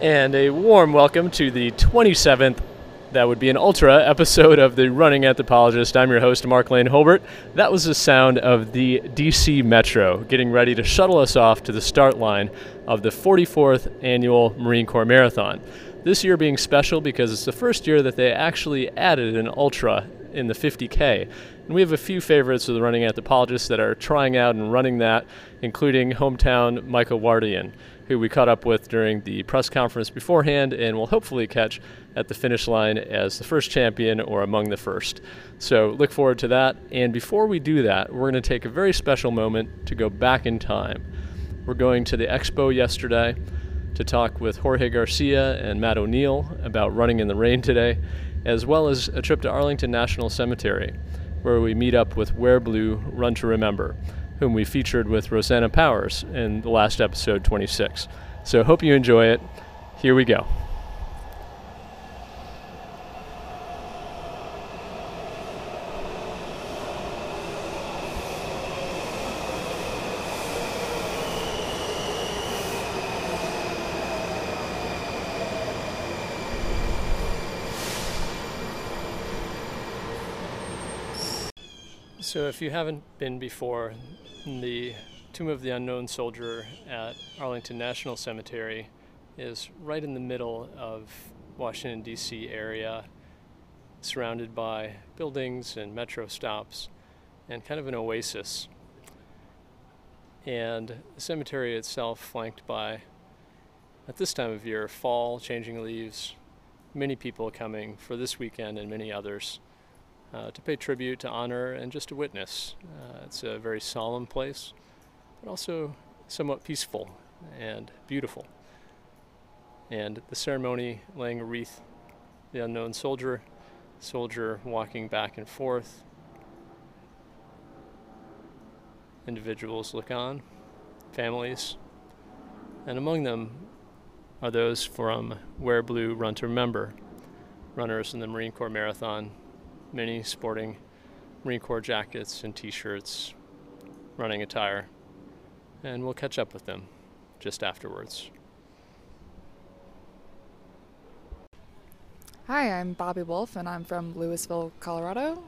and a warm welcome to the 27th, that would be an ultra episode of the Running Anthropologist. I'm your host, Mark Lane Holbert. That was the sound of the DC Metro getting ready to shuttle us off to the start line of the 44th annual Marine Corps Marathon. This year being special because it's the first year that they actually added an ultra in the 50K. And we have a few favorites of the running anthropologists that are trying out and running that, including hometown Michael Wardian, who we caught up with during the press conference beforehand and will hopefully catch at the finish line as the first champion or among the first. So look forward to that. And before we do that, we're going to take a very special moment to go back in time. We're going to the expo yesterday to talk with Jorge Garcia and Matt O'Neill about running in the rain today, as well as a trip to Arlington National Cemetery, where we meet up with Wear Blue Run to Remember, whom we featured with Rosanna Powers in the last episode 26. So hope you enjoy it. Here we go. So, if you haven't been before, the Tomb of the Unknown Soldier at Arlington National Cemetery is right in the middle of Washington D.C. area, surrounded by buildings and metro stops, and kind of an oasis. And the cemetery itself flanked by, at this time of year, fall, changing leaves, many people coming for this weekend and many others uh, to pay tribute, to honor, and just to witness. Uh, it's a very solemn place, but also somewhat peaceful and beautiful. And the ceremony, laying a wreath, the unknown soldier, soldier walking back and forth. Individuals look on, families, and among them are those from Wear Blue Run to Remember, runners in the Marine Corps Marathon many sporting Marine Corps jackets and t shirts, running attire, and we'll catch up with them just afterwards. Hi, I'm Bobby Wolf, and I'm from Louisville, Colorado.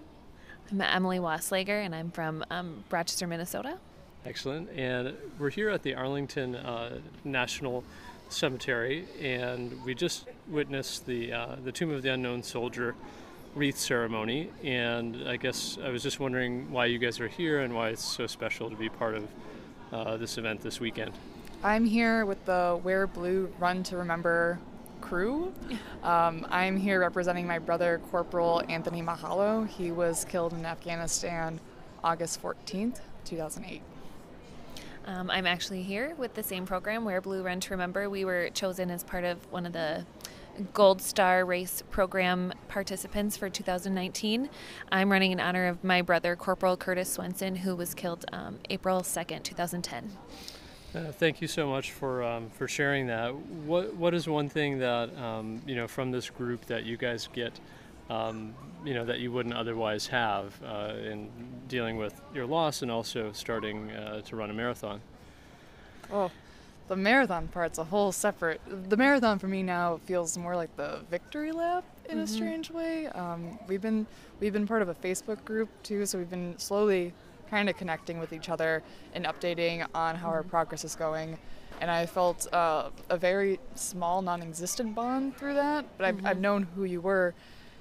I'm Emily Waslager, and I'm from um, Rochester, Minnesota. Excellent. And we're here at the Arlington uh, National Cemetery, and we just witnessed the uh, the Tomb of the Unknown Soldier wreath ceremony, and I guess I was just wondering why you guys are here and why it's so special to be part of uh, this event this weekend. I'm here with the Wear Blue Run to Remember crew. Um, I'm here representing my brother, Corporal Anthony Mahalo. He was killed in Afghanistan August 14th, 2008. Um, I'm actually here with the same program, Wear Blue Run to Remember. We were chosen as part of one of the Gold Star Race Program participants for 2019. I'm running in honor of my brother, Corporal Curtis Swenson, who was killed um, April 2nd, 2010. Uh, thank you so much for um, for sharing that. What what is one thing that um, you know from this group that you guys get, um, you know that you wouldn't otherwise have uh, in dealing with your loss and also starting uh, to run a marathon? Oh, the marathon part's a whole separate. The marathon for me now feels more like the victory lap in mm-hmm. a strange way. Um, we've been we've been part of a Facebook group too, so we've been slowly kind of connecting with each other and updating on how mm-hmm. our progress is going. And I felt uh, a very small, non-existent bond through that. But I've, mm-hmm. I've known who you were,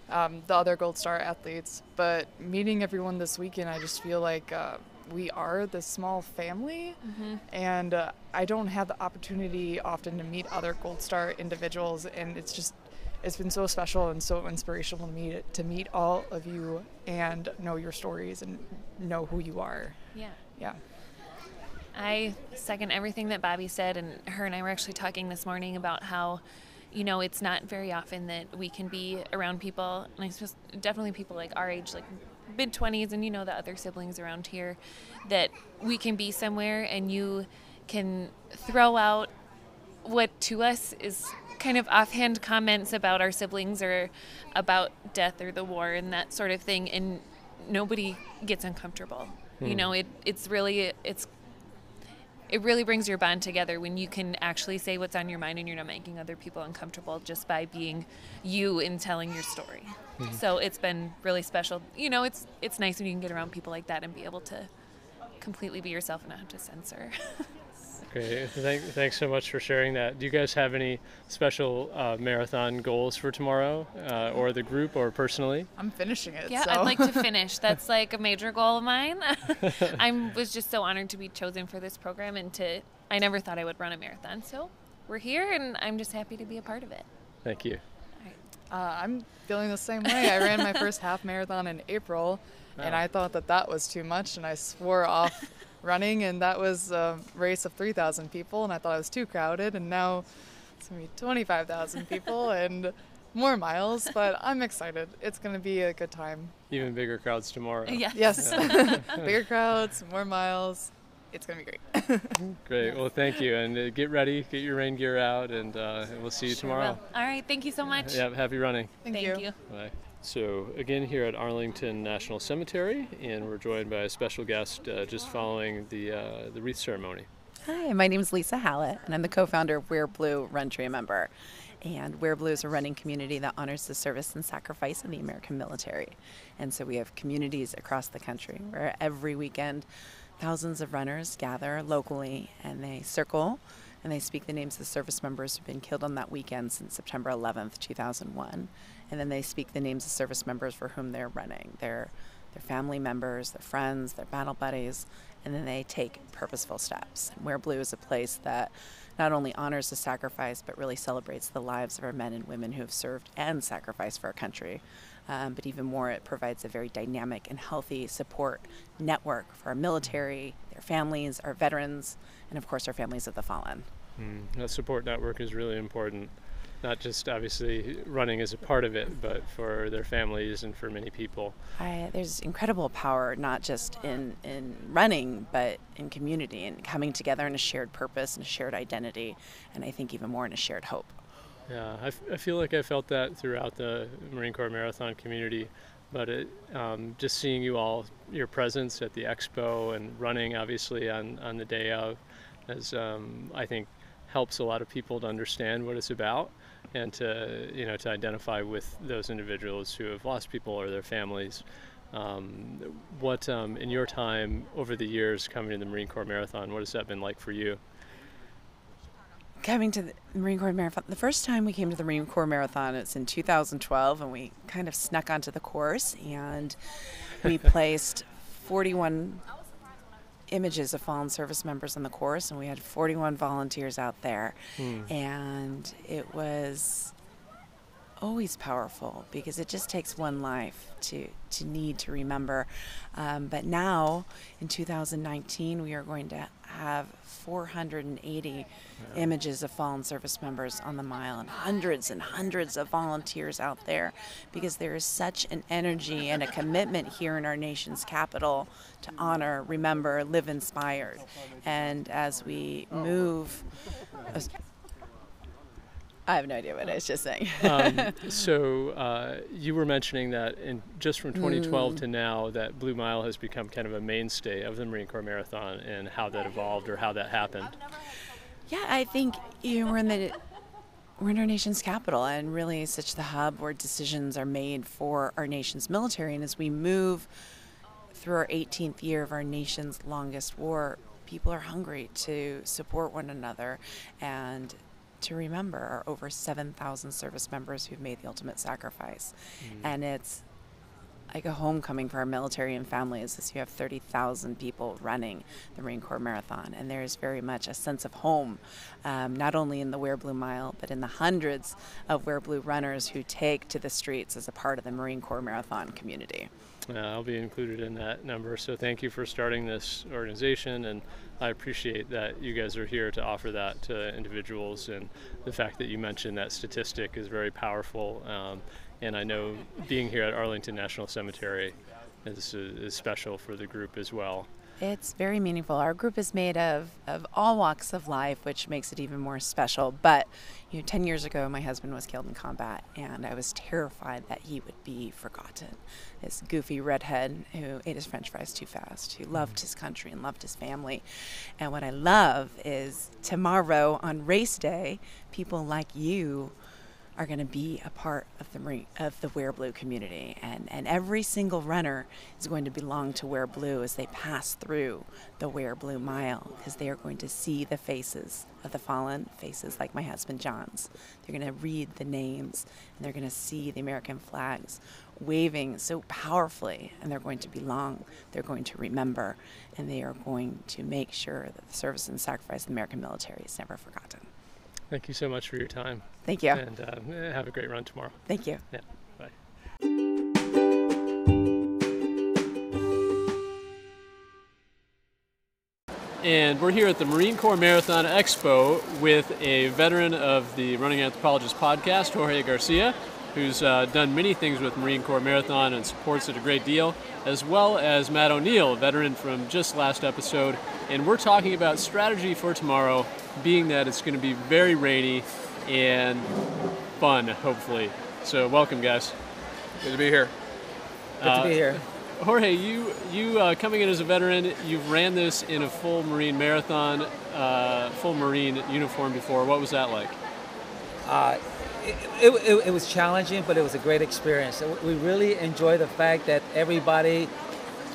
um, the other Gold Star athletes. But meeting everyone this weekend, I just feel like. Uh, we are this small family, mm-hmm. and uh, I don't have the opportunity often to meet other Gold Star individuals, and it's just it's been so special and so inspirational to meet to meet all of you and know your stories and know who you are. Yeah. Yeah. I second everything that Bobby said, and her and I were actually talking this morning about how, you know, it's not very often that we can be around people, and I suppose definitely people like our age, like mid 20s and you know the other siblings around here that we can be somewhere and you can throw out what to us is kind of offhand comments about our siblings or about death or the war and that sort of thing and nobody gets uncomfortable hmm. you know it it's really it's it really brings your bond together when you can actually say what's on your mind and you're not making other people uncomfortable just by being you and telling your story. Mm-hmm. So it's been really special. You know, it's it's nice when you can get around people like that and be able to completely be yourself and not have to censor. Great. Thank, thanks so much for sharing that. Do you guys have any special uh, marathon goals for tomorrow, uh, or the group, or personally? I'm finishing it. Yeah, so. I'd like to finish. That's like a major goal of mine. I was just so honored to be chosen for this program, and to I never thought I would run a marathon. So we're here, and I'm just happy to be a part of it. Thank you. Uh, I'm feeling the same way. I ran my first half marathon in April, oh. and I thought that that was too much, and I swore off running, and that was a race of 3,000 people, and I thought it was too crowded, and now it's gonna be 25,000 people and more miles, but I'm excited. It's gonna be a good time. Even bigger crowds tomorrow. Yeah. Yes. bigger crowds, more miles. It's gonna be great. great. Well, thank you, and uh, get ready, get your rain gear out, and uh, we'll see you tomorrow. Will. All right. Thank you so much. Yeah. Happy running. Thank, thank you. you. Bye. So, again, here at Arlington National Cemetery, and we're joined by a special guest uh, just following the, uh, the wreath ceremony. Hi, my name is Lisa Hallett, and I'm the co founder of Wear Blue Run to Remember. And Wear Blue is a running community that honors the service and sacrifice of the American military. And so we have communities across the country where every weekend thousands of runners gather locally and they circle and they speak the names of the service members who've been killed on that weekend since September 11th, 2001 and then they speak the names of service members for whom they're running. Their their family members their friends their battle buddies and then they take purposeful steps. Wear blue is a place that not only honors the sacrifice but really celebrates the lives of our men and women who have served and sacrificed for our country. Um, but even more it provides a very dynamic and healthy support network for our military their families our veterans and of course our families of the fallen. Mm, that support network is really important not just obviously running as a part of it, but for their families and for many people. I, there's incredible power, not just in, in running, but in community and coming together in a shared purpose and a shared identity, and I think even more in a shared hope. Yeah, I, f- I feel like I felt that throughout the Marine Corps Marathon community, but it, um, just seeing you all, your presence at the expo and running obviously on, on the day of, as um, I think helps a lot of people to understand what it's about and to you know to identify with those individuals who have lost people or their families. Um, what um, in your time over the years coming to the Marine Corps Marathon, what has that been like for you? Coming to the Marine Corps Marathon, the first time we came to the Marine Corps Marathon, it's in 2012, and we kind of snuck onto the course and we placed 41 images of fallen service members on the course, and we had 41 volunteers out there. Hmm. And it was always powerful because it just takes one life to, to need to remember. Um, but now, in 2019, we are going to have 480 yeah. images of fallen service members on the mile and hundreds and hundreds of volunteers out there because there is such an energy and a commitment here in our nation's capital to honor, remember, live inspired. And as we move, I have no idea what I was just saying. um, so uh, you were mentioning that in just from 2012 mm. to now, that Blue Mile has become kind of a mainstay of the Marine Corps Marathon, and how that evolved or how that happened. Yeah, I think you know, we're in the we're in our nation's capital, and really such the hub where decisions are made for our nation's military. And as we move through our 18th year of our nation's longest war, people are hungry to support one another and to remember are over 7,000 service members who've made the ultimate sacrifice. Mm-hmm. And it's like a homecoming for our military and families as you have 30,000 people running the Marine Corps Marathon. And there is very much a sense of home, um, not only in the Wear Blue Mile, but in the hundreds of Wear Blue runners who take to the streets as a part of the Marine Corps Marathon community. Uh, I'll be included in that number. So thank you for starting this organization, and I appreciate that you guys are here to offer that to individuals. And the fact that you mentioned that statistic is very powerful. Um, and I know being here at Arlington National Cemetery is, is special for the group as well. It's very meaningful. Our group is made of, of all walks of life, which makes it even more special. But you know, 10 years ago, my husband was killed in combat, and I was terrified that he would be forgotten. This goofy redhead who ate his french fries too fast, who loved his country and loved his family. And what I love is tomorrow on race day, people like you are going to be a part of the of the Wear Blue community, and and every single runner is going to belong to Wear Blue as they pass through the Wear Blue Mile, because they are going to see the faces of the fallen, faces like my husband John's. They're going to read the names, and they're going to see the American flags waving so powerfully, and they're going to belong. They're going to remember, and they are going to make sure that the service and sacrifice of the American military is never forgotten. Thank you so much for your time. Thank you. And uh, have a great run tomorrow. Thank you. Yeah. Bye. And we're here at the Marine Corps Marathon Expo with a veteran of the Running Anthropologist podcast, Jorge Garcia, who's uh, done many things with Marine Corps Marathon and supports it a great deal, as well as Matt O'Neill, a veteran from just last episode. And we're talking about strategy for tomorrow, being that it's going to be very rainy and fun, hopefully. So, welcome, guys. Good to be here. Good to be here. Jorge, you you uh, coming in as a veteran, you've ran this in a full Marine marathon, uh, full Marine uniform before. What was that like? It, it, it, was challenging, but it was a great experience. We really enjoyed the fact that everybody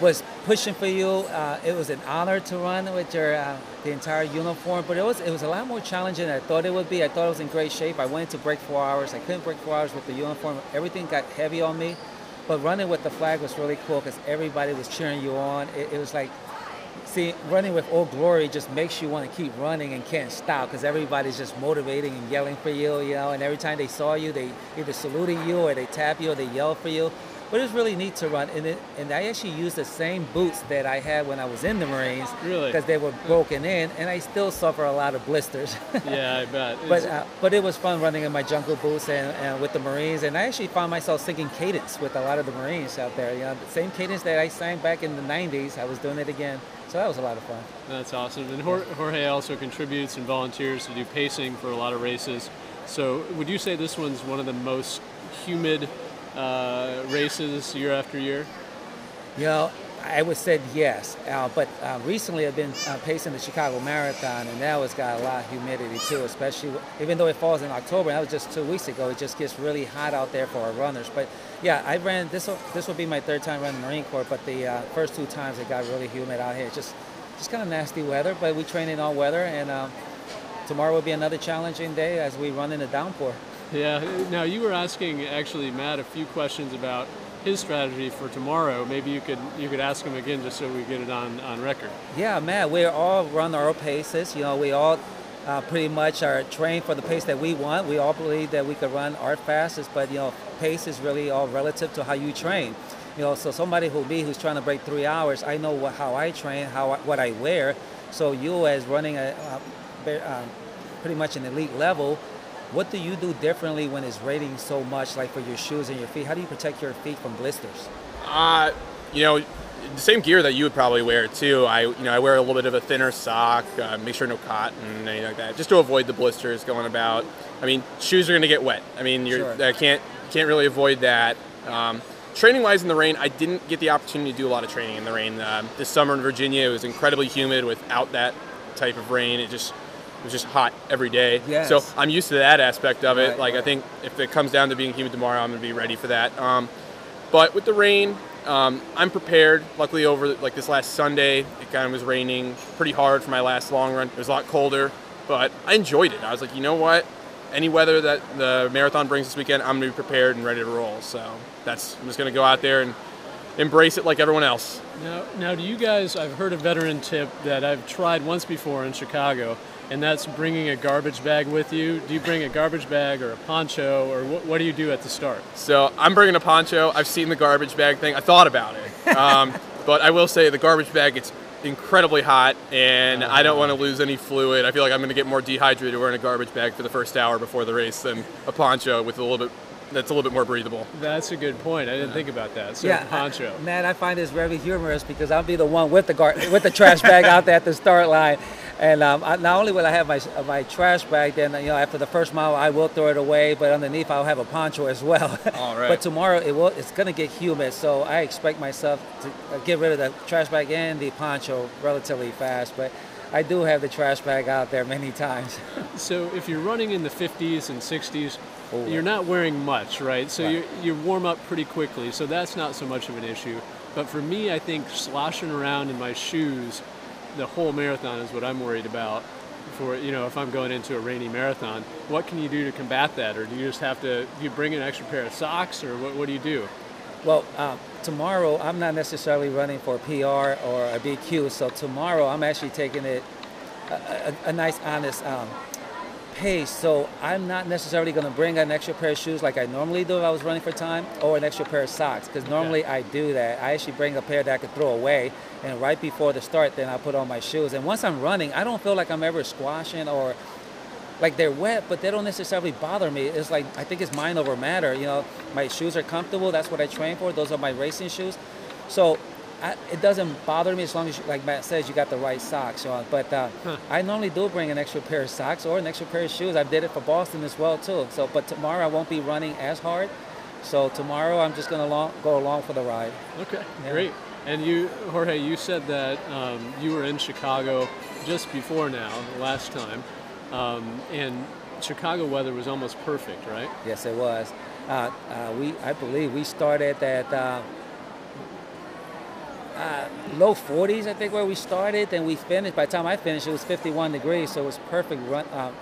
was pushing for you. Uh, it was an honor to run with your uh, the entire uniform, but it was it was a lot more challenging than I thought it would be. I thought I was in great shape. I went to break four hours. I couldn't break four hours with the uniform. Everything got heavy on me. But running with the flag was really cool because everybody was cheering you on. It, it was like, see, running with Old Glory just makes you want to keep running and can't stop because everybody's just motivating and yelling for you, you know. And every time they saw you, they either saluted you or they tap you or they yell for you. But it's really neat to run, and it, and I actually used the same boots that I had when I was in the Marines, really, because they were broken in, and I still suffer a lot of blisters. yeah, I bet. but uh, but it was fun running in my jungle boots and, and with the Marines, and I actually found myself singing cadence with a lot of the Marines out there. You know, the same cadence that I sang back in the '90s, I was doing it again. So that was a lot of fun. That's awesome. And Jorge also contributes and volunteers to do pacing for a lot of races. So would you say this one's one of the most humid uh, races year after year? You know, I would say yes, uh, but uh, recently I've been uh, pacing the Chicago Marathon, and now it's got a lot of humidity too. Especially even though it falls in October, that was just two weeks ago. It just gets really hot out there for our runners. But yeah, I ran this. Will, this will be my third time running Marine Corps, but the uh, first two times it got really humid out here. Just just kind of nasty weather, but we train in all weather, and um, tomorrow will be another challenging day as we run in a downpour. Yeah. Now you were asking actually Matt a few questions about his strategy for tomorrow. Maybe you could you could ask him again just so we get it on on record. Yeah, Matt. We all run our paces. You know, we all uh, pretty much are trained for the pace that we want. We all believe that we could run our fastest, but you know, pace is really all relative to how you train. You know, so somebody who me who's trying to break three hours, I know what, how I train, how what I wear. So you as running a, uh, pretty much an elite level, what do you do differently when it's raining so much, like for your shoes and your feet? How do you protect your feet from blisters? Uh, you know, the same gear that you would probably wear too. I, you know, I wear a little bit of a thinner sock, uh, make sure no cotton, anything like that, just to avoid the blisters going about. I mean, shoes are going to get wet. I mean, you sure. can't can't really avoid that. Um, training wise in the rain, I didn't get the opportunity to do a lot of training in the rain. Uh, this summer in Virginia, it was incredibly humid without that type of rain. It just was just hot every day. Yes. So I'm used to that aspect of it. Right, like right. I think if it comes down to being humid tomorrow, I'm gonna be ready for that. Um, but with the rain, um, I'm prepared. Luckily, over like this last Sunday, it kind of was raining pretty hard for my last long run. It was a lot colder, but I enjoyed it. I was like, you know what? Any weather that the marathon brings this weekend, I'm gonna be prepared and ready to roll. So that's I'm just gonna go out there and embrace it like everyone else. Now, now, do you guys? I've heard a veteran tip that I've tried once before in Chicago, and that's bringing a garbage bag with you. Do you bring a garbage bag or a poncho, or what, what do you do at the start? So I'm bringing a poncho. I've seen the garbage bag thing. I thought about it, um, but I will say the garbage bag it's incredibly hot, and I don't want to lose any fluid. I feel like I'm going to get more dehydrated wearing a garbage bag for the first hour before the race than a poncho with a little bit that's a little bit more breathable. That's a good point. I didn't think about that. So yeah, poncho. I, man, I find this very humorous because I'll be the one with the gar- with the trash bag out there at the start line, and um, I, not only will I have my my trash bag, then you know after the first mile I will throw it away, but underneath I'll have a poncho as well. All right. but tomorrow it will it's gonna get humid, so I expect myself to uh, get rid of the trash bag and the poncho relatively fast, but. I do have the trash bag out there many times. So if you're running in the 50s and 60s, Oh, you're not wearing much, right? So Right. you you warm up pretty quickly. So that's not so much of an issue. But for me, I think sloshing around in my shoes the whole marathon is what I'm worried about. For you know, if I'm going into a rainy marathon, what can you do to combat that, or do you just have to you bring an extra pair of socks, or what, what do you do? Well, um, tomorrow I'm not necessarily running for a PR or a BQ, so tomorrow I'm actually taking it a, a, a nice, honest um, pace. So I'm not necessarily going to bring an extra pair of shoes like I normally do if I was running for time, or an extra pair of socks, because normally I do that. I actually bring a pair that I could throw away, and right before the start, then I put on my shoes. And once I'm running, I don't feel like I'm ever squashing or like they're wet, but they don't necessarily bother me. It's like I think it's mind over matter. You know, my shoes are comfortable. That's what I train for. Those are my racing shoes. So I, it doesn't bother me as long as, you, like Matt says, you got the right socks on. But uh, I normally do bring an extra pair of socks or an extra pair of shoes. I did it for Boston as well too. So, but tomorrow I won't be running as hard. So tomorrow I'm just gonna long, go along for the ride. Okay, Yeah. great. And you, Jorge, you said that um, you were in Chicago just before now, last time, um, and Chicago weather was almost perfect, right? Yes, it was. Uh, uh, we, I believe, we started at uh, low 40s, I think, where we started. and we finished. By the time I finished, it was 51 degrees, so it was perfect run, uh,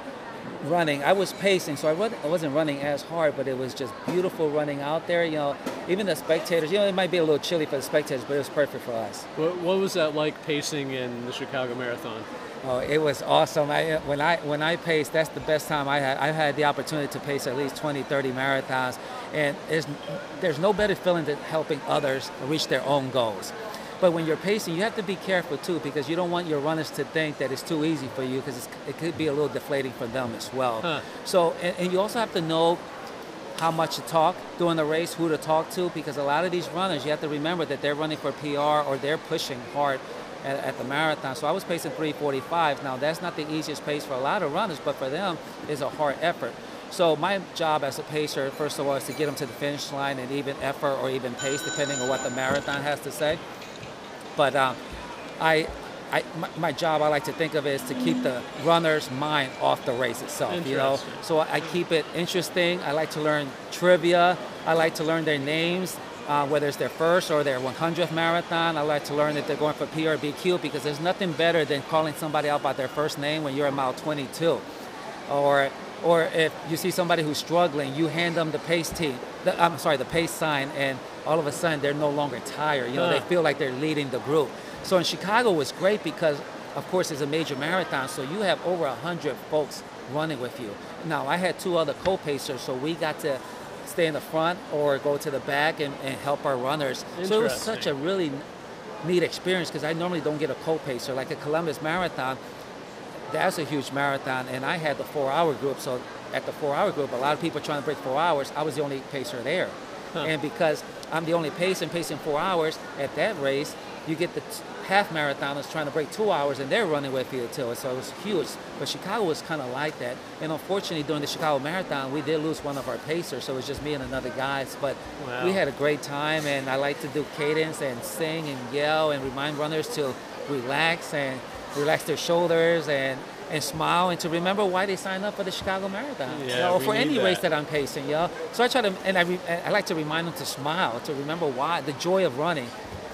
running. I was pacing, so I wasn't, I wasn't running as hard, but it was just beautiful running out there. You know, even the spectators. You know, it might be a little chilly for the spectators, but it was perfect for us. What, what was that like pacing in the Chicago Marathon? Oh, it was awesome. I, when I when I paced, that's the best time I had. I've had the opportunity to pace at least 20, 30 marathons, and there's no better feeling than helping others reach their own goals. But when you're pacing, you have to be careful too, because you don't want your runners to think that it's too easy for you, because it could be a little deflating for them as well. Huh. So, and, and you also have to know how much to talk during the race, who to talk to, because a lot of these runners, you have to remember that they're running for PR or they're pushing hard at, at the marathon. So I was pacing 345. Now that's not the easiest pace for a lot of runners, but for them, it's a hard effort. So my job as a pacer, first of all, is to get them to the finish line and even effort or even pace, depending on what the marathon has to say. But um, I, I, my, my job, I like to think of it, is to keep the runner's mind off the race itself. You know, so I keep it interesting. I like to learn trivia. I like to learn their names, uh, whether it's their first or their 100th marathon. I like to learn that they're going for P or BQ because there's nothing better than calling somebody out by their first name when you're at mile 22, or or if you see somebody who's struggling, you hand them the pace team. The, I'm sorry, the pace sign, and all of a sudden they're no longer tired. You know, they feel like they're leading the group. So in Chicago was great because, of course, it's a major marathon, so you have over a hundred folks running with you. Now I had two other co-pacers, so we got to stay in the front or go to the back and, and help our runners. So it was such a really neat experience because I normally don't get a co-pacer. Like a Columbus Marathon, that's a huge marathon, and I had the four-hour group. So at the four-hour group, a lot of people trying to break four hours. I was the only pacer there, and because I'm the only pacing, pacing four hours at that race, you get the half marathoners trying to break two hours, and they're running with you too. So it was huge. But Chicago was kind of like that, and unfortunately, during the Chicago Marathon, we did lose one of our pacers. So it was just me and another guy. But Wow. we had a great time, and I like to do cadence and sing and yell and remind runners to relax and relax their shoulders and and smile and to remember why they signed up for the Chicago Marathon. you Yeah, know, we for any race that. that I'm pacing, know. So I try to and I, re, I like to remind them to smile, to remember why the joy of running.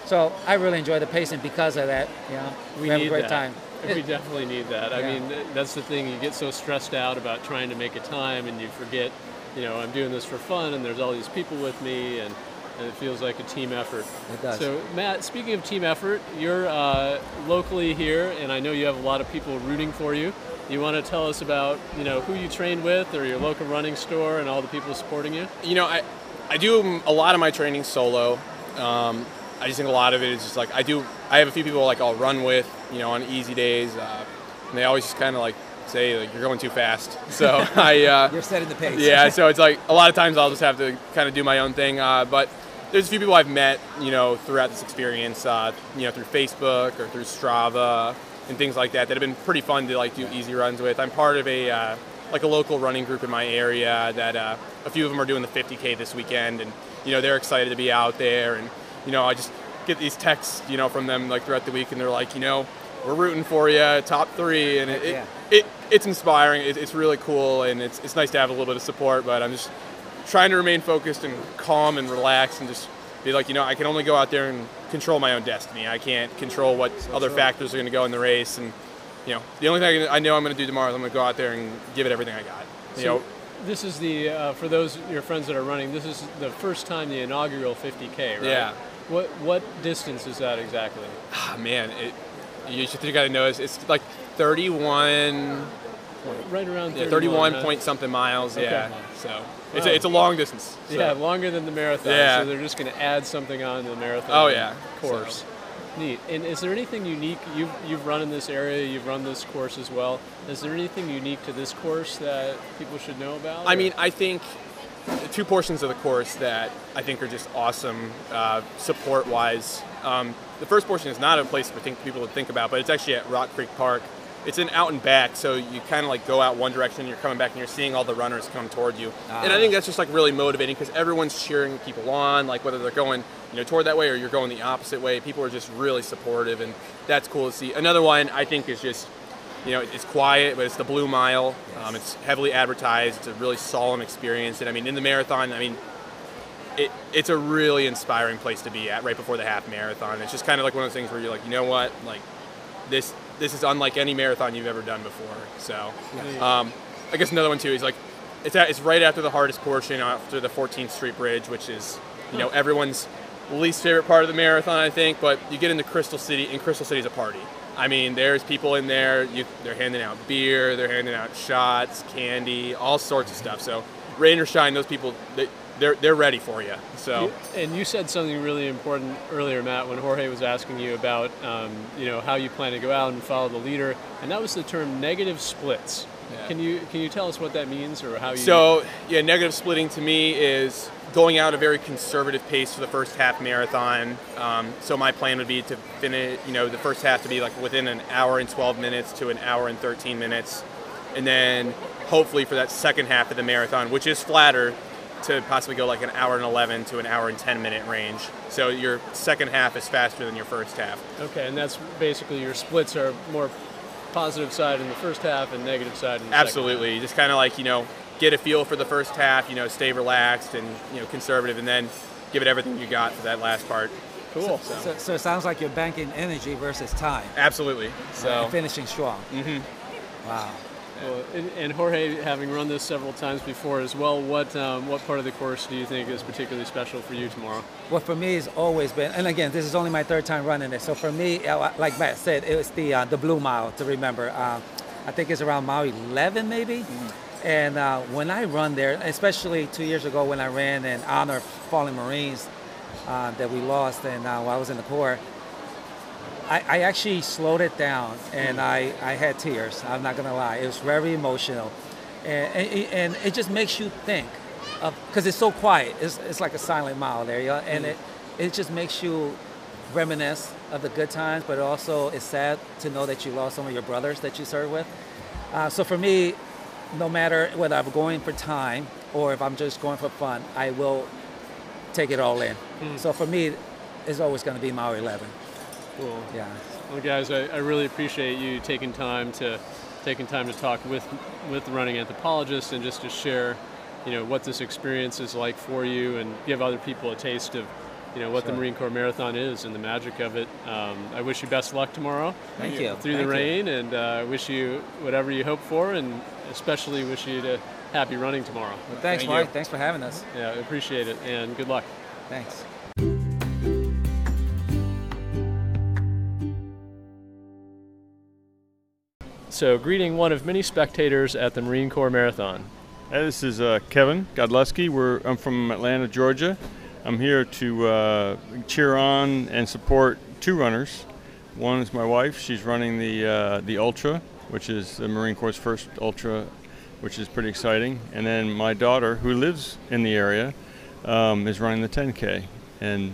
So I really enjoy the pacing because of that. You know, We have need a great that. time. We definitely need that. I Yeah. mean, that's the thing. You get so stressed out about trying to make a time, and you forget, you know, I'm doing this for fun, and there's all these people with me, and, and it feels like a team effort. It does. So, Matt, speaking of team effort, you're uh, locally here, and I know you have a lot of people rooting for you. You want to tell us about, you know, who you train with, or your local running store, and all the people supporting you? You know, I, I do a lot of my training solo. Um, I just think a lot of it is just like I do. I have a few people like I'll run with, you know, on easy days, uh, and they always just kind of like say like you're going too fast. So I uh, You're setting the pace. yeah, so it's like a lot of times I'll just have to kind of do my own thing. Uh, but there's a few people I've met, you know, throughout this experience, uh, you know, through Facebook or through Strava and things like that that have been pretty fun to like do easy runs with. I'm part of a uh, like a local running group in my area that uh, a few of them are doing the 50k this weekend, and you know they're excited to be out there, and you know I just get these texts, you know, from them like throughout the week, and they're like, you know, we're rooting for you, top three, and it, Yeah. it, it it's inspiring. It, it's really cool, and it's it's nice to have a little bit of support. But I'm just trying to remain focused and calm and relaxed, and just be like, you know, I can only go out there and control my own destiny. I can't control what other factors are going to go in the race, and you know, the only thing I know I'm going to do tomorrow is I'm going to go out there and give it everything I got. You So know, this is the uh, for those your friends that are running. This is the first time the inaugural 50k, right? Yeah. What what distance is that exactly? ah, man, it, you should you got to know it's, it's like 31, Right around yeah, 31, 31 huh? point something miles. Yeah, so it's Wow. a, it's a long distance. so. Yeah, longer than the marathon. Yeah. So they're just going to add something on to the marathon. Oh, yeah. course. Neat. And is there anything unique? You've you've run in this area. You've run this course as well. Is there anything unique to this course that people should know about? I or- mean, I think two portions of the course that I think are just awesome uh, support wise. Um, the first portion is not a place for think people to think about, but it's actually at Rock Creek Park. It's an out and back, so you kind of like go out one direction, and you're coming back, and you're seeing all the runners come toward you. And I think that's just like really motivating because everyone's cheering people on, like whether they're going you know toward that way or you're going the opposite way. People are just really supportive, and that's cool to see. Another one I think is just you know, it's quiet, but it's the Blue Mile. Um, it's heavily advertised. It's a really solemn experience. And I mean, in the marathon, I mean, it, it's a really inspiring place to be at right before the half marathon. It's just kind of like one of those things where you're like, you know what, like this this is unlike any marathon you've ever done before. So, um, I guess another one too is like it's at, it's right after the hardest portion after the 14th Street Bridge, which is you know everyone's least favorite part of the marathon, I think. But you get into Crystal City, and Crystal City's a party. I mean, there's people in there. You, they're handing out beer, they're handing out shots, candy, all sorts of stuff. So, rain or shine, those people they, they're they're ready for you. So. And you said something really important earlier, Matt, when Jorge was asking you about, um, you know, how you plan to go out and follow the leader, and that was the term negative splits. Yeah. Can you can you tell us what that means or how you? So, yeah, negative splitting to me is going out a very conservative pace for the first half marathon. Um, so my plan would be to finish, you know, the first half to be like within an hour and 12 minutes to an hour and 13 minutes, and then hopefully for that second half of the marathon, which is flatter, to possibly go like an hour and 11 to an hour and 10 minute range. So your second half is faster than your first half. okay, and that's basically your splits are more positive side in the first half and negative side in the second Absolutely. Just kind of like, you know, get a feel for the first half, you know, stay relaxed and, you know, conservative, and then give it everything you got for that last part. half. Cool. So, so it sounds like you're banking energy versus time. Absolutely. So, and finishing strong. mhm. Wow. Well, and, and Jorge, having run this several times before as well, what um, what part of the course do you think is particularly special for you tomorrow? Well, for me, it's always been, and again, this is only my third time running it. So for me, uh, like Matt said, it was the uh, the Blue Mile to remember. Um, I think it's around mile 11, maybe. And uh, when I run there, especially two years ago when I ran in honor of fallen Marines uh, that we lost, and uh, while I was in the Corps, I, I actually slowed it down, and I, I had tears. I'm not gonna lie, it was very emotional, and and, and it just makes you think, because it's so quiet. It's, it's like a silent mile there, yeah? and it it just makes you reminisce of the good times, but also it's sad to know that you lost some of your brothers that you served with. Uh, so for me, no matter whether I'm going for time or if I'm just going for fun, I will take it all in. So for me, it's always going to be mile 11. Cool. Yeah. Well, guys, I, I really appreciate you taking time to taking time to talk with with the running anthropologists and just to share, you know, what this experience is like for you and give other people a taste of, you know, what the Marine Corps Marathon is and the magic of it. Um, I wish you best luck tomorrow Thank you. through Thank the you. rain, and uh, wish you whatever you hope for, and especially wish you to happy running tomorrow. Well, thanks, Thank Mike. you. Thanks for having us. Yeah, appreciate it, and good luck. Thanks. So, greeting one of many spectators at the Marine Corps Marathon. Hi, this is uh, Kevin Godleski. We're, I'm from Atlanta, Georgia. I'm here to uh, cheer on and support two runners. One is my wife. She's running the uh, the ultra, which is the Marine Corps' first ultra, which is pretty exciting. And then my daughter, who lives in the area, um, is running the 10K, and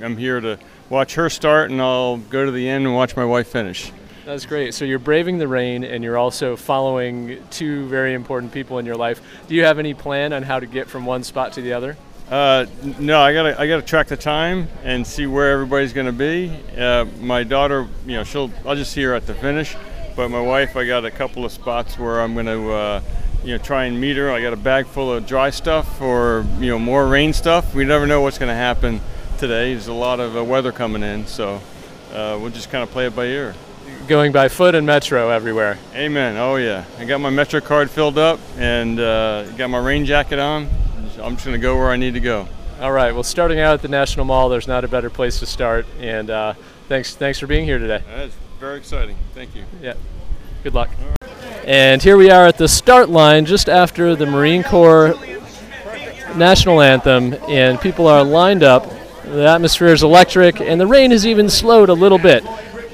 I'm here to watch her start, and I'll go to the end and watch my wife finish. That's great. So you're braving the rain and you're also following two very important people in your life. Do you have any plan on how to get from one spot to the other? Uh, no, I gotta I gotta track the time and see where everybody's gonna be. Uh, my daughter, you know, she'll I'll just see her at the finish, but my wife, I got a couple of spots where I'm gonna. Uh, you know, try and meet her. I got a bag full of dry stuff or you know more rain stuff. We never know what's to happen today. There's a lot of uh, weather coming in, so uh, we'll just kind of play it by ear going by foot and metro everywhere. Amen. Oh yeah, I got my metro card filled up and uh, got my rain jacket on. I'm just gonna go where I need to go. All right. Well, starting out at the National Mall, there's not a better place to start. And uh, thanks, thanks for being here today. That's very exciting. Thank you. Yeah. Good luck. And here we are at the start line just after the Marine Corps national anthem, and people are lined up. The atmosphere is electric, and the rain has even slowed a little bit.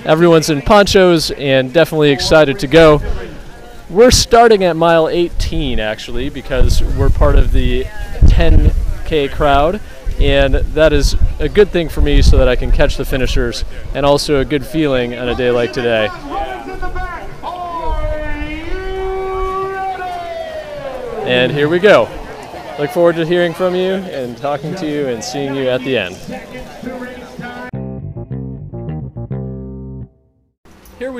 Everyone's in ponchos and definitely excited to go. We're starting at mile 18 actually because we're part of the 10K crowd, and that is a good thing for me so that I can catch the finishers and also a good feeling on a day like today. And here we go. Look forward to hearing from you and talking to you and seeing you at the end.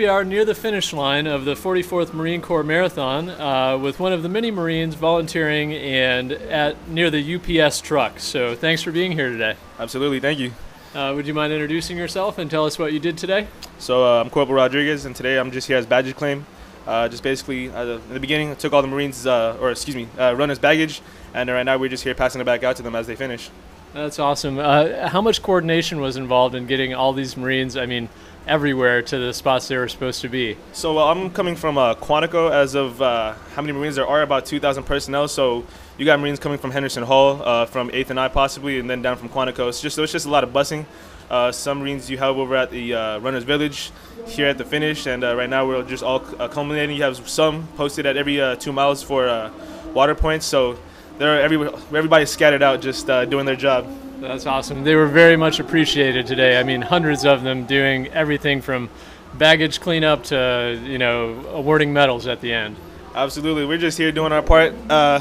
We are near the finish line of the 44th Marine Corps Marathon uh, with one of the many Marines volunteering and at near the UPS truck. So thanks for being here today. Absolutely, thank you. Uh, would you mind introducing yourself and tell us what you did today? So uh, I'm Corporal Rodriguez, and today I'm just here as baggage claim. Uh, just basically, uh, in the beginning, I took all the Marines, uh, or excuse me, runners' baggage, and right now we're just here passing it back out to them as they finish. That's awesome. how much coordination was involved in getting all these Marines? I mean, everywhere to the spots they were supposed to be. So I'm coming from uh, Quantico. As of uh, how many Marines there are, about 2,000 personnel. So you got Marines coming from Henderson Hall, uh, from 8th and I possibly, and then down from Quantico. It's just so it's just a lot of busing. Uh, some Marines you have over at the uh, Runners Village, here at the finish, and right now we're just all culminating. You have some posted at every two miles for water points. So they're every everybody's scattered out, just doing their job. That's awesome. They were very much appreciated today. I mean, hundreds of them doing everything from baggage cleanup to you know awarding medals at the end. Absolutely, we're just here doing our part, uh,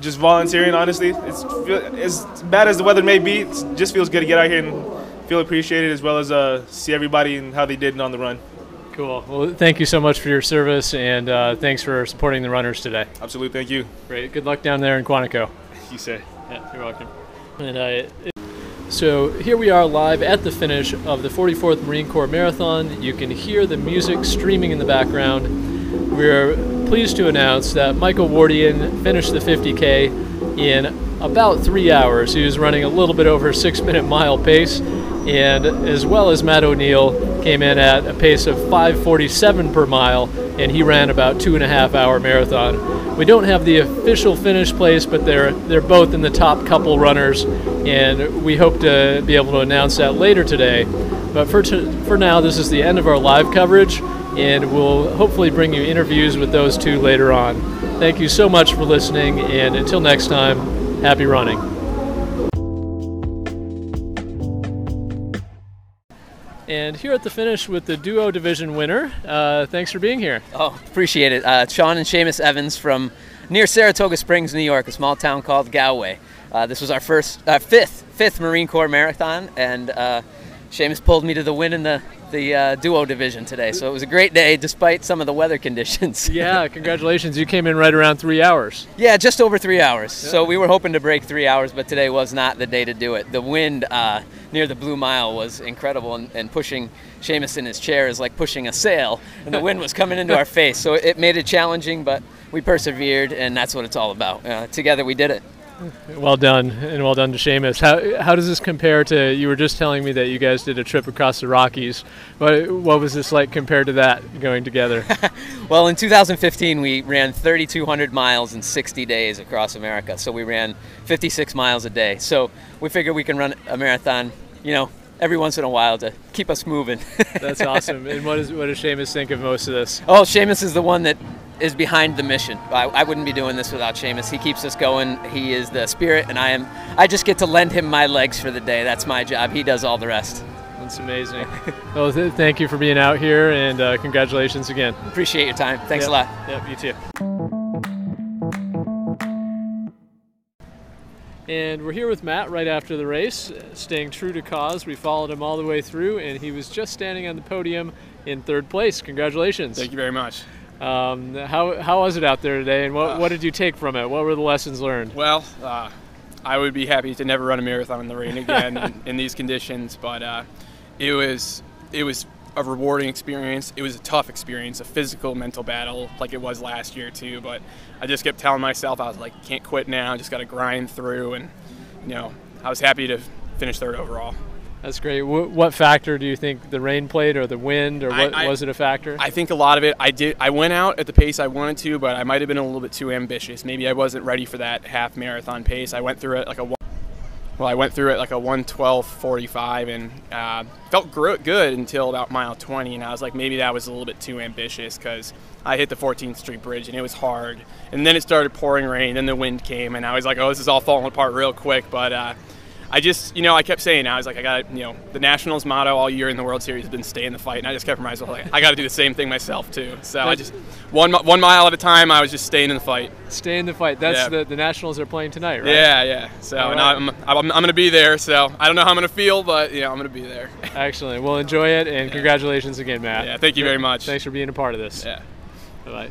just volunteering. Honestly, it's as bad as the weather may be. It just feels good to get out here and feel appreciated, as well as uh, see everybody and how they did on the run. Cool. Well, thank you so much for your service, and uh, thanks for supporting the runners today. Absolutely, thank you. Great. Good luck down there in Quantico. You say. Yeah, you're welcome. And uh, so here we are live at the finish of the 44th Marine Corps Marathon. You can hear the music streaming in the background. We're pleased to announce that Michael Wardian finished the 50K in about three hours. He was running a little bit over a six minute mile pace, and as well as Matt O'Neill came in at a pace of 547 per mile, and he ran about two and a half hour marathon. We don't have the official finish place, but they're they're both in the top couple runners, and we hope to be able to announce that later today. But for t- for now, this is the end of our live coverage, and we'll hopefully bring you interviews with those two later on. Thank you so much for listening, and until next time, happy running. And here at the finish with the duo division winner, uh, thanks for being here. Oh, appreciate it. Uh, Sean and Seamus Evans from near Saratoga Springs, New York, a small town called Galway. Uh, this was our first, uh, fifth, fifth Marine Corps marathon, and uh, Seamus pulled me to the win in the the uh, duo division today. So it was a great day despite some of the weather conditions. yeah, congratulations. You came in right around three hours. Yeah, just over three hours. Yeah. So we were hoping to break three hours, but today was not the day to do it. The wind uh, near the Blue Mile was incredible, and, and pushing Seamus in his chair is like pushing a sail, and the wind was coming into our face. So it made it challenging, but we persevered, and that's what it's all about. Uh, together we did it. Well done, and well done to Seamus. How, how does this compare to? You were just telling me that you guys did a trip across the Rockies. What what was this like compared to that going together? well, in 2015, we ran 3,200 miles in 60 days across America. So we ran 56 miles a day. So we figured we can run a marathon, you know, every once in a while to keep us moving. That's awesome. And what, is, what does Seamus think of most of this? Oh, Seamus is the one that is behind the mission. I, I wouldn't be doing this without Seamus. He keeps us going. He is the spirit, and I am. I just get to lend him my legs for the day. That's my job. He does all the rest. That's amazing. well, th- thank you for being out here, and uh, congratulations again. Appreciate your time. Thanks Yep. a lot. Yep, you too. And we're here with Matt right after the race, uh, staying true to cause. We followed him all the way through, and he was just standing on the podium in third place. Congratulations. Thank you very much. Um, how, how was it out there today, and what, what did you take from it? What were the lessons learned? Well, uh, I would be happy to never run a marathon in the rain again in, in these conditions, but uh, it was it was a rewarding experience. It was a tough experience, a physical, mental battle, like it was last year too. But I just kept telling myself I was like, can't quit now. Just got to grind through, and you know, I was happy to finish third overall. That's great. Wh- what factor do you think the rain played, or the wind, or what I- was it a factor? I think a lot of it. I did. I went out at the pace I wanted to, but I might have been a little bit too ambitious. Maybe I wasn't ready for that half marathon pace. I went through it like a. one- Well, I went through it like a 112.45 and uh, felt gro- good until about mile 20, and I was like, maybe that was a little bit too ambitious because I hit the 14th Street Bridge and it was hard, and then it started pouring rain, then the wind came, and I was like, oh, this is all falling apart real quick, but. Uh, I just, you know, I kept saying, I was like, I got, you know, the Nationals motto all year in the World Series has been stay in the fight, and I just kept reminding myself, like, I got to do the same thing myself too. So I just one one mile at a time, I was just staying in the fight. Stay in the fight. That's Yeah. the, the Nationals are playing tonight, right? Yeah, yeah. So and right. I'm, I'm, I'm going to be there. So I don't know how I'm going to feel, but yeah, I'm going to be there. Excellent. Well, enjoy it, and congratulations again, Matt. Yeah, thank you very much. Thanks for being a part of this. Yeah. Bye.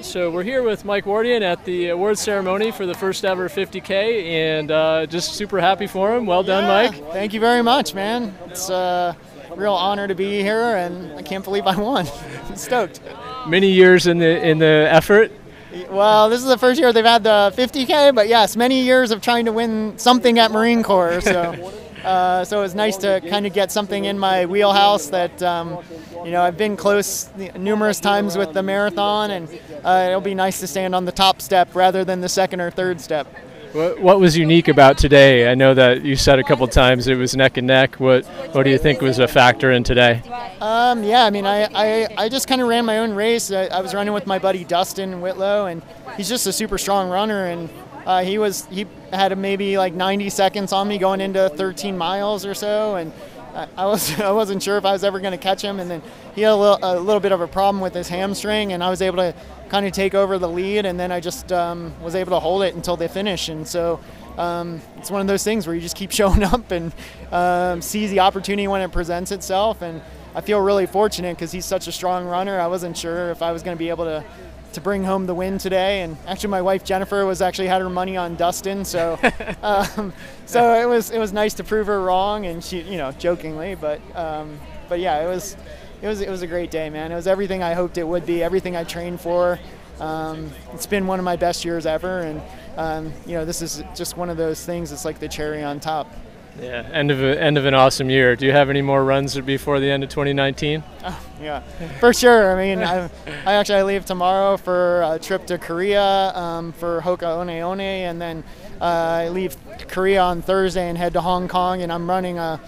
So we're here with Mike Wardian at the award ceremony for the first ever 50K, and uh, just super happy for him. Well done, Yeah, Mike. Thank you very much, man. It's a real honor to be here, and I can't believe I won. I'm stoked. Many years in the in the effort. Well, this is the first year they've had the 50K, but yes, many years of trying to win something at Marine Corps. So, uh, so it was nice to kind of get something in my wheelhouse that, um, you know, I've been close numerous times with the marathon, and uh, it'll be nice to stand on the top step rather than the second or third step. What, what was unique about today? I know that you said a couple times it was neck and neck. What what do you think was a factor in today? Um, yeah, I mean, I, I, I just kind of ran my own race. I, I was running with my buddy Dustin Whitlow, and he's just a super strong runner. And uh, he was he had maybe like 90 seconds on me going into 13 miles or so, and I, was I wasn't sure if I was ever going to catch him. And then he had a little, a little bit of a problem with his hamstring, and I was able to kind of take over the lead, and then I just um, was able to hold it until the finish. And so um, it's one of those things where you just keep showing up and um, seize the opportunity when it presents itself. And I feel really fortunate because he's such a strong runner. I wasn't sure if I was going to be able to to bring home the win today. And actually, my wife Jennifer was actually had her money on Dustin, so um, so it was it was nice to prove her wrong. And she, you know, jokingly, but um, but yeah, it was it was it was a great day, man. It was everything I hoped it would be, everything I trained for. Um, it's been one of my best years ever, and um, you know, this is just one of those things. It's like the cherry on top. Yeah, end of a, end of an awesome year. Do you have any more runs before the end of 2019? Yeah, for sure. I mean, I, I actually leave tomorrow for a trip to Korea um, for Hoka One One, and then uh, I leave Korea on Thursday and head to Hong Kong, and I'm running a,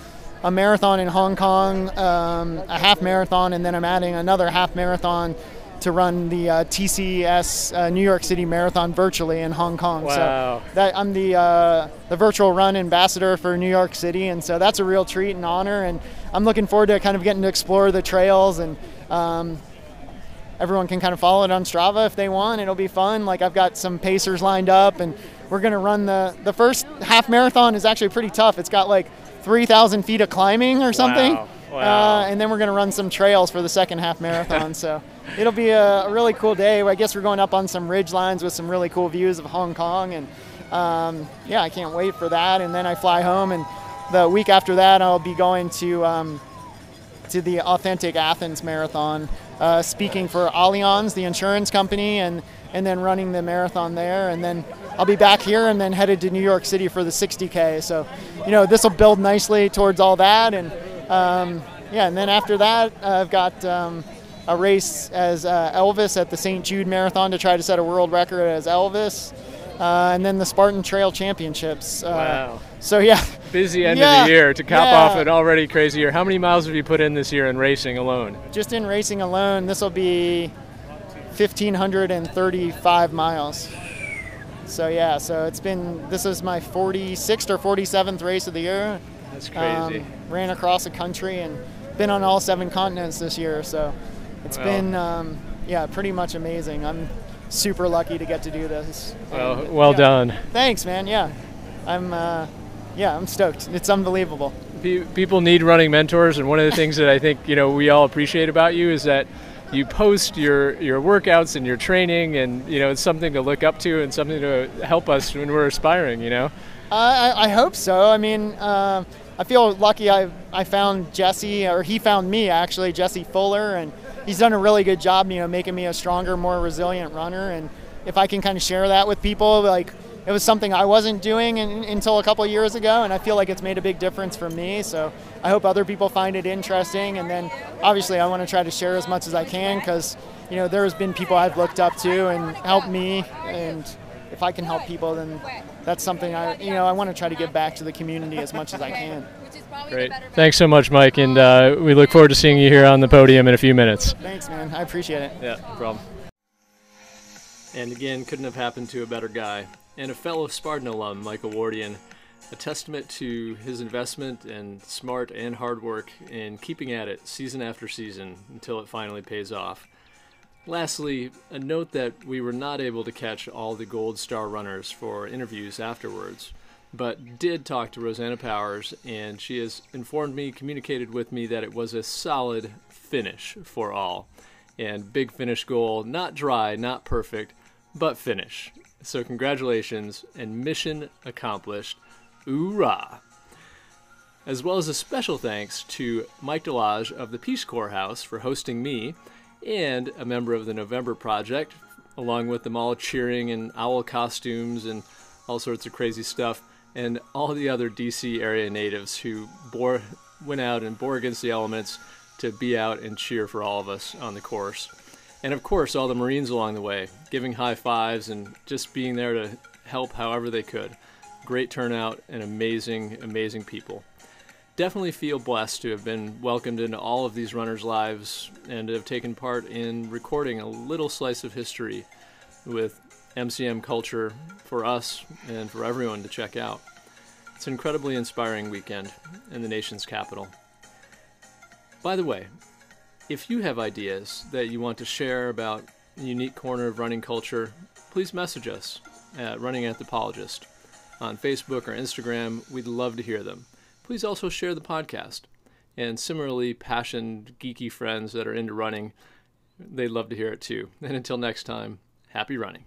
a marathon in Hong Kong, um, a half marathon, and then I'm adding another half marathon to run the uh, TCS uh, New York City Marathon virtually in Hong Kong. Wow. So that I'm the uh, the virtual run ambassador for New York City, and so that's a real treat and honor. And I'm looking forward to kind of getting to explore the trails and. Um, everyone can kind of follow it on Strava if they want. It'll be fun. Like I've got some pacers lined up, and we're gonna run the the first half marathon is actually pretty tough. It's got like 3,000 feet of climbing or something. Wow. Wow. Uh, and then we're gonna run some trails for the second half marathon. so it'll be a, a really cool day. I guess we're going up on some ridge lines with some really cool views of Hong Kong, and um, yeah, I can't wait for that. And then I fly home, and the week after that, I'll be going to. Um, to the Authentic Athens Marathon, uh, speaking for Allianz, the insurance company, and and then running the marathon there, and then I'll be back here and then headed to New York City for the 60k. So, you know, this will build nicely towards all that, and um, yeah, and then after that, I've got. Um, a race as uh, Elvis at the St. Jude Marathon to try to set a world record as Elvis. uh, and then the Spartan Trail Championships. Uh, Wow. So yeah, Busy end Yeah, of the year to cap yeah. off an already crazy year. How many miles have you put in this year in racing alone? just in racing alone, this will be 1,535 miles. So yeah, so it's been this is my 46th or 47th race of the year. That's crazy. Um, ran across the country and been on all seven continents this year. So it's Wow. been um, yeah pretty much amazing. I'm super lucky to get to do this. Well, And, well yeah. done. Thanks, man. Yeah, I'm uh, yeah I'm stoked. It's unbelievable. Pe- People need running mentors, and one of the things that I think you know we all appreciate about you is that you post your your workouts and your training, and you know it's something to look up to and something to help us when we're aspiring. You know. I, I- I hope so. I mean, uh, I feel lucky. I I found Jesse, or he found me actually, Jesse Fuller, and he's done a really good job. You know, making me a stronger, more resilient runner. And if I can kind of share that with people, like it was something I wasn't doing in, until a couple years ago, and I feel like it's made a big difference for me. So I hope other people find it interesting. And then obviously, I want to try to share as much as I can because you know there's been people I've looked up to and helped me and if I can help people, then that's something I, you know, I want to try to give back to the community as much as I can. Great. Thanks so much, Mike, and uh, we look forward to seeing you here on the podium in a few minutes. Thanks, man. I appreciate it. Yeah, no problem. And again, couldn't have happened to a better guy. And a fellow Spartan alum, Michael Wardian, a testament to his investment and smart and hard work in keeping at it season after season until it finally pays off. Lastly, a note that we were not able to catch all the Gold Star runners for interviews afterwards, but did talk to Rosanna Powers, and she has informed me, communicated with me that it was a solid finish for all. And big finish goal, not dry, not perfect, but finish. So, congratulations and mission accomplished. Hoorah! As well as a special thanks to Mike Delage of the Peace Corps House for hosting me and a member of the November Project, along with them all cheering in owl costumes and all sorts of crazy stuff, and all the other DC area natives who bore, went out and bore against the elements to be out and cheer for all of us on the course. And of course, all the Marines along the way, giving high fives and just being there to help however they could. Great turnout and amazing, amazing people definitely feel blessed to have been welcomed into all of these runners' lives and have taken part in recording a little slice of history with MCM culture for us and for everyone to check out. It's an incredibly inspiring weekend in the nation's capital. By the way, if you have ideas that you want to share about a unique corner of running culture, please message us at Running Anthropologist on Facebook or Instagram. We'd love to hear them please also share the podcast. And similarly, passionate, geeky friends that are into running, they'd love to hear it too. And until next time, happy running.